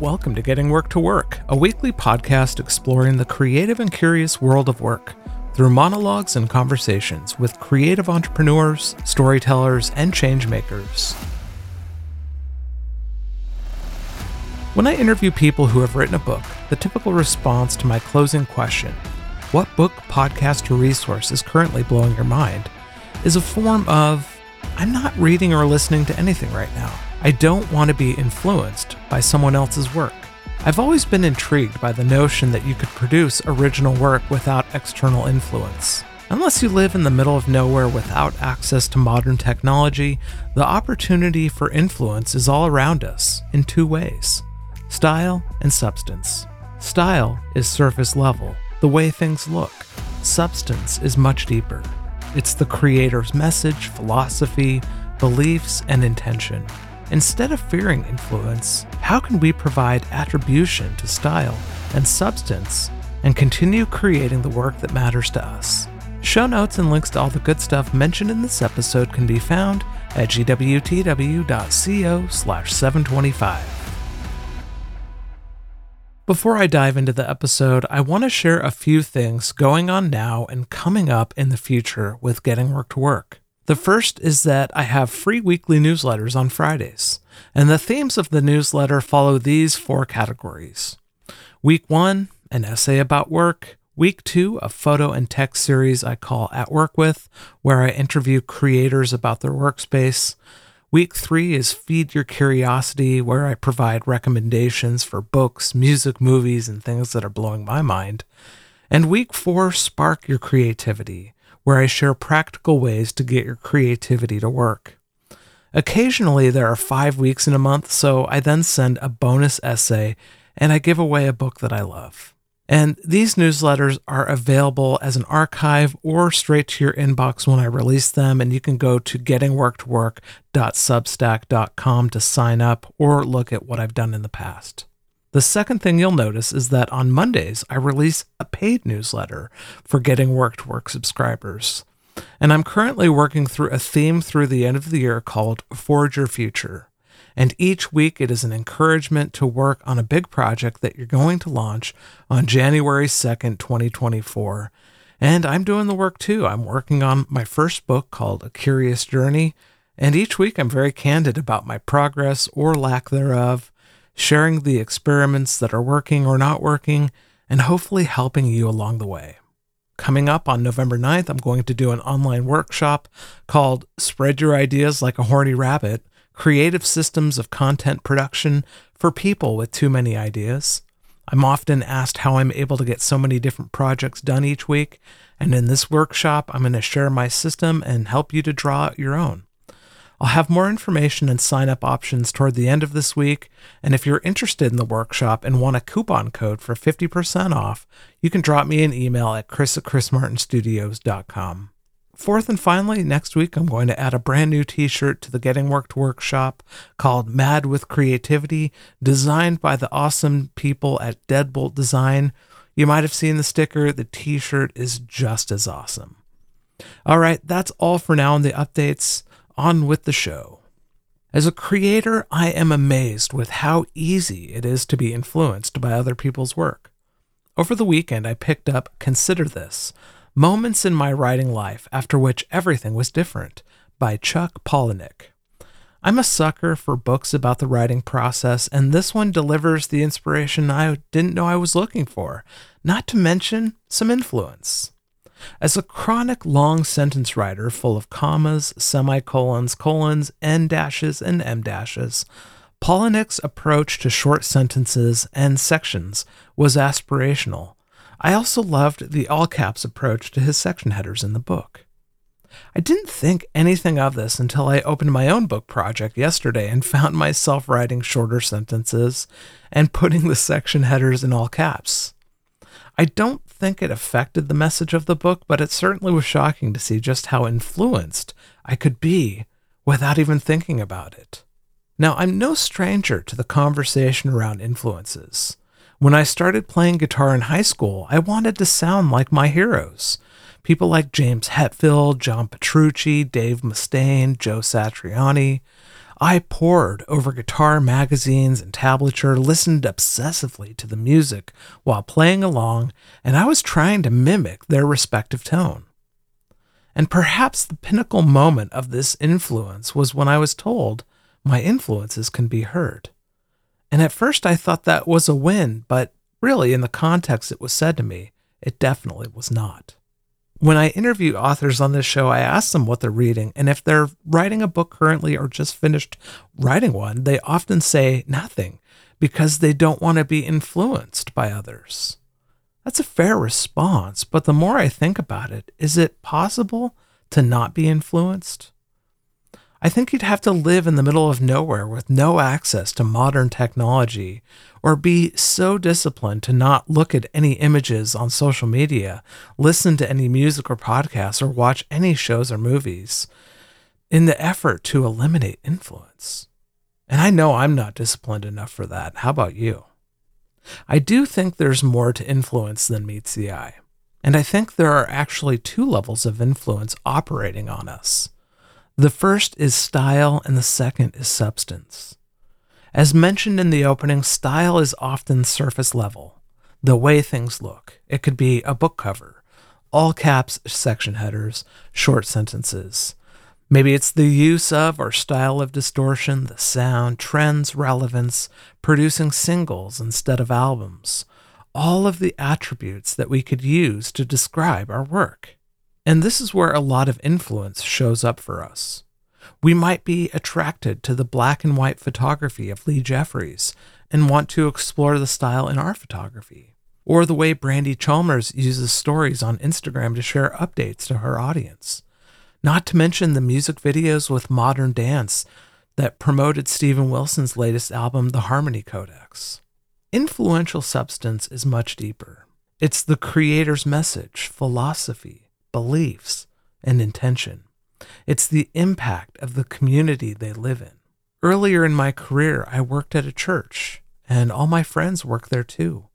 Welcome to Getting Work to Work, a weekly podcast exploring the creative and curious world of work through monologues and conversations with creative entrepreneurs, storytellers, and changemakers. When I interview people who have written a book, the typical response to my closing question, What book, podcast, or resource is currently blowing your mind? is a form of, I'm not reading or listening to anything right now. I don't want to be influenced by someone else's work. I've always been intrigued by the notion that you could produce original work without external influence. Unless you live in the middle of nowhere without access to modern technology, the opportunity for influence is all around us in two ways style and substance. Style is surface level, the way things look. Substance is much deeper. It's the creator's message, philosophy, beliefs, and intention. Instead of fearing influence, how can we provide attribution to style and substance and continue creating the work that matters to us? Show notes and links to all the good stuff mentioned in this episode can be found at gwtw.co slash 725. Before I dive into the episode, I want to share a few things going on now and coming up in the future with Getting Work to Work. The first is that I have free weekly newsletters on Fridays, and the themes of the newsletter follow these four categories. Week one, an essay about work. Week two, a photo and text series I call At Work With, where I interview creators about their workspace. Week three is Feed Your Curiosity, where I provide recommendations for books, music, movies, and things that are blowing my mind. And week four, Spark Your Creativity, where I share practical ways to get your creativity to work. Occasionally, there are five weeks in a month, so I then send a bonus essay and I give away a book that I love. And these newsletters are available as an archive or straight to your inbox when I release them. And you can go to gettingworktowork.substack.com to sign up or look at what I've done in the past. The second thing you'll notice is that on Mondays, I release a paid newsletter for Getting Work to Work subscribers. And I'm currently working through a theme through the end of the year called Forge Your Future. And each week it is an encouragement to work on a big project that you're going to launch on January 2nd, 2024. And I'm doing the work too. I'm working on my first book called A Curious Journey. And each week I'm very candid about my progress or lack thereof sharing the experiments that are working or not working, and hopefully helping you along the way. Coming up on November 9th, I'm going to do an online workshop called Spread Your Ideas Like a Horny Rabbit Creative Systems of Content Production for People with Too Many Ideas. I'm often asked how I'm able to get so many different projects done each week, and in this workshop, I'm going to share my system and help you to draw out your own. I'll have more information and sign up options toward the end of this week. And if you're interested in the workshop and want a coupon code for 50% off, you can drop me an email at chris at chrismartinstudios.com. Fourth and finally, next week I'm going to add a brand new t shirt to the Getting Work to Work Shop called Mad with Creativity, designed by the awesome people at Deadbolt Design. You might have seen the sticker, the t shirt is just as awesome. All right, that's all for now on the updates on with the show. As a creator, I am amazed with how easy it is to be influenced by other people's work. Over the weekend, I picked up Consider This Moments in My Writing Life After Which Everything Was Different by Chuck Palahniuk. I'm a sucker for books about the writing process, and this one delivers the inspiration I didn't know I was looking for, not to mention some influence. As a chronic long sentence writer full of commas, semicolons, colons, en dashes, and em dashes, Palahniuk's approach to short sentences and sections was aspirational. I also loved the all caps approach to his section headers in the book. I didn't think anything of this until I opened my own book project yesterday and found myself writing shorter sentences and putting the section headers in all caps. I don't think it affected the message of the book, but it certainly was shocking to see just how influenced I could be without even thinking about it. Now, I'm no stranger to the conversation around influences. When I started playing guitar in high school, I wanted to sound like my heroes. People like James Hetfield, John Petrucci, Dave Mustaine, Joe Satriani. I pored over guitar magazines and tablature, listened obsessively to the music while playing along, and I was trying to mimic their respective tone. And perhaps the pinnacle moment of this influence was when I was told my influences can be heard. And at first I thought that was a win, but really, in the context it was said to me, it definitely was not when I interview authors on this show, I ask them what they're reading. And if they're writing a book currently or just finished writing one, they often say nothing because they don't want to be influenced by others. That's a fair response, but the more I think about it, is it possible to not be influenced? I think you'd have to live in the middle of nowhere with no access to modern technology, or be so disciplined to not look at any images on social media, listen to any music or podcasts, or watch any shows or movies in the effort to eliminate influence. And I know I'm not disciplined enough for that. How about you? I do think there's more to influence than meets the eye. And I think there are actually two levels of influence operating on us. The first is style, and the second is substance. As mentioned in the opening, style is often surface level, the way things look. It could be a book cover, all caps section headers, short sentences. Maybe it's the use of or style of distortion, the sound, trends, relevance, producing singles instead of albums. All of the attributes that we could use to describe our work. And this is where a lot of influence shows up for us. We might be attracted to the black and white photography of Lee Jeffries and want to explore the style in our photography, or the way Brandy Chalmers uses stories on Instagram to share updates to her audience. Not to mention the music videos with modern dance that promoted Steven Wilson's latest album, The Harmony Codex. Influential substance is much deeper. It's the creator's message, philosophy, beliefs, and intention. It's the impact of the community they live in. Earlier in my career, I worked at a church, and all my friends worked there too.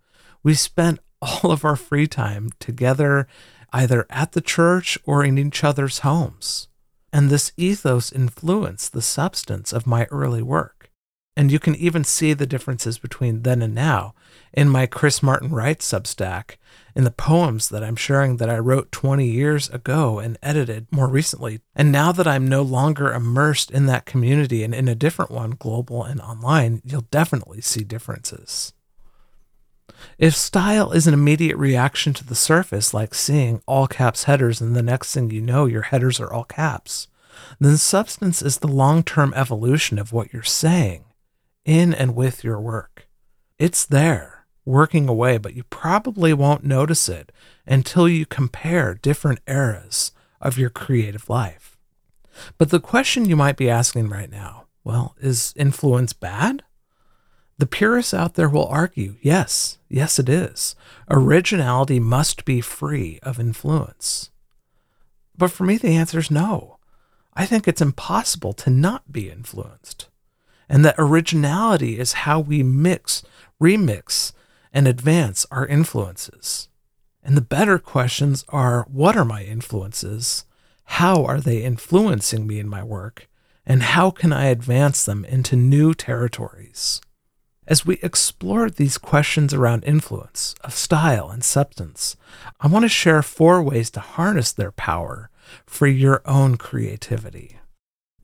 We spent all of our free time together, either at the church or in each other's homes. And this ethos influenced the substance of my early work. And you can even see the differences between then and now in my Chris Martin Writes Substack in the poems that I'm sharing that I wrote 20 years ago and edited more recently. And now that I'm no longer immersed in that community and in a different one, global and online, you'll definitely see differences. If style is an immediate reaction to the surface, like seeing all caps headers and the next thing you know, your headers are all caps, then substance is the long term evolution of what you're saying in and with your work. It's there working away, but you probably won't notice it until you compare different eras of your creative life. But the question you might be asking right now well, is influence bad? The purists out there will argue yes, yes, it is. Originality must be free of influence. But for me, the answer is no. I think it's impossible to not be influenced. And that originality is how we mix, remix, and advance our influences. And the better questions are what are my influences? How are they influencing me in my work? And how can I advance them into new territories? As we explore these questions around influence, of style and substance, I want to share four ways to harness their power for your own creativity.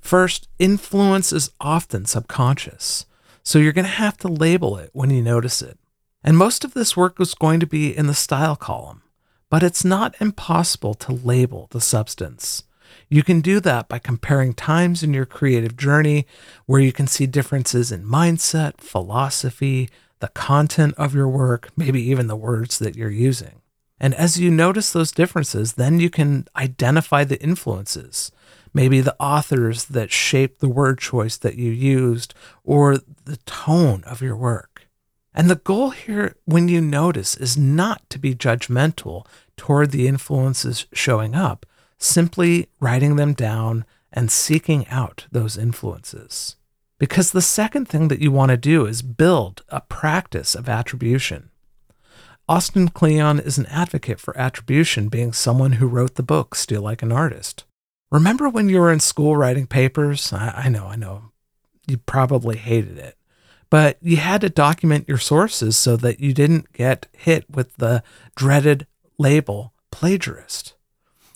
First, influence is often subconscious, so you're going to have to label it when you notice it. And most of this work was going to be in the style column, but it's not impossible to label the substance. You can do that by comparing times in your creative journey where you can see differences in mindset, philosophy, the content of your work, maybe even the words that you're using. And as you notice those differences, then you can identify the influences, maybe the authors that shaped the word choice that you used or the tone of your work. And the goal here, when you notice, is not to be judgmental toward the influences showing up, simply writing them down and seeking out those influences. Because the second thing that you want to do is build a practice of attribution. Austin Kleon is an advocate for attribution, being someone who wrote the book Steal Like an Artist. Remember when you were in school writing papers? I, I know, I know. you probably hated it. But you had to document your sources so that you didn't get hit with the dreaded label plagiarist.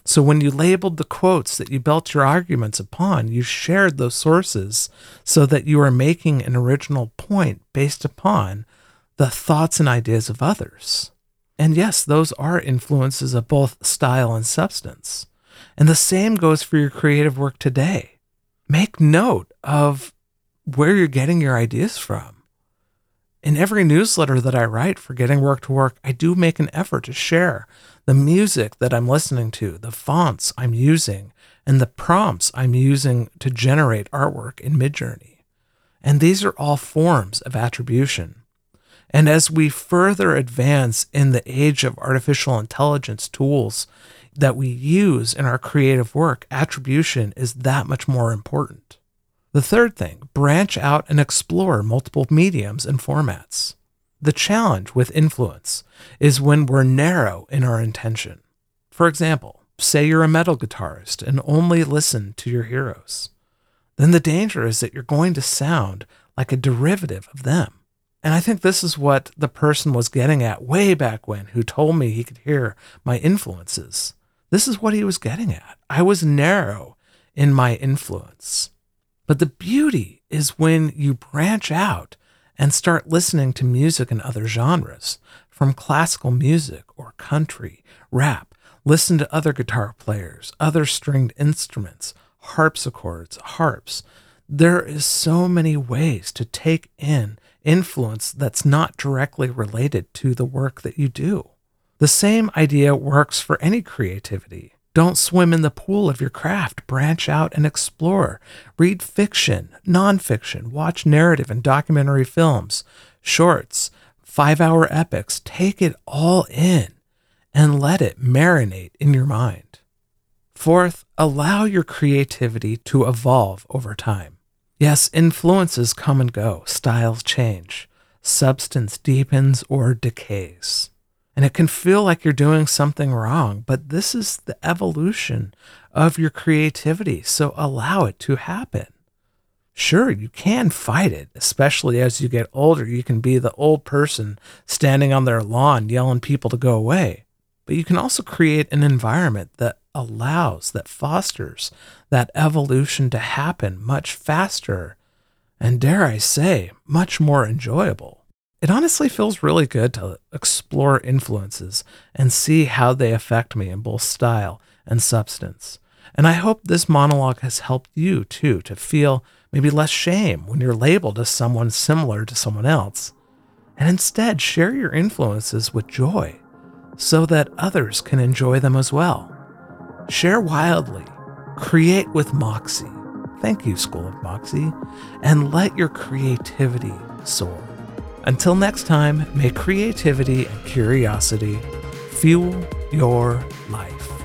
So when you labeled the quotes that you built your arguments upon, you shared those sources so that you are making an original point based upon the thoughts and ideas of others. And yes, those are influences of both style and substance. And the same goes for your creative work today. Make note of where you're getting your ideas from. In every newsletter that I write for Getting Work to Work, I do make an effort to share the music that I'm listening to, the fonts I'm using, and the prompts I'm using to generate artwork in Midjourney. And these are all forms of attribution. And as we further advance in the age of artificial intelligence tools that we use in our creative work, attribution is that much more important. The third thing, branch out and explore multiple mediums and formats. The challenge with influence is when we're narrow in our intention. For example, say you're a metal guitarist and only listen to your heroes. Then the danger is that you're going to sound like a derivative of them. And I think this is what the person was getting at way back when, who told me he could hear my influences. This is what he was getting at. I was narrow in my influence. But the beauty is when you branch out and start listening to music in other genres, from classical music or country, rap, listen to other guitar players, other stringed instruments, harpsichords, harps. There is so many ways to take in influence that's not directly related to the work that you do. The same idea works for any creativity. Don't swim in the pool of your craft. Branch out and explore. Read fiction, nonfiction, watch narrative and documentary films, shorts, five hour epics. Take it all in and let it marinate in your mind. Fourth, allow your creativity to evolve over time. Yes, influences come and go, styles change, substance deepens or decays. And it can feel like you're doing something wrong, but this is the evolution of your creativity. So allow it to happen. Sure, you can fight it, especially as you get older. You can be the old person standing on their lawn yelling people to go away. But you can also create an environment that allows, that fosters that evolution to happen much faster and, dare I say, much more enjoyable. It honestly feels really good to explore influences and see how they affect me in both style and substance. And I hope this monologue has helped you too to feel maybe less shame when you're labeled as someone similar to someone else. And instead, share your influences with joy so that others can enjoy them as well. Share wildly, create with Moxie. Thank you, School of Moxie, and let your creativity soar. Until next time, may creativity and curiosity fuel your life.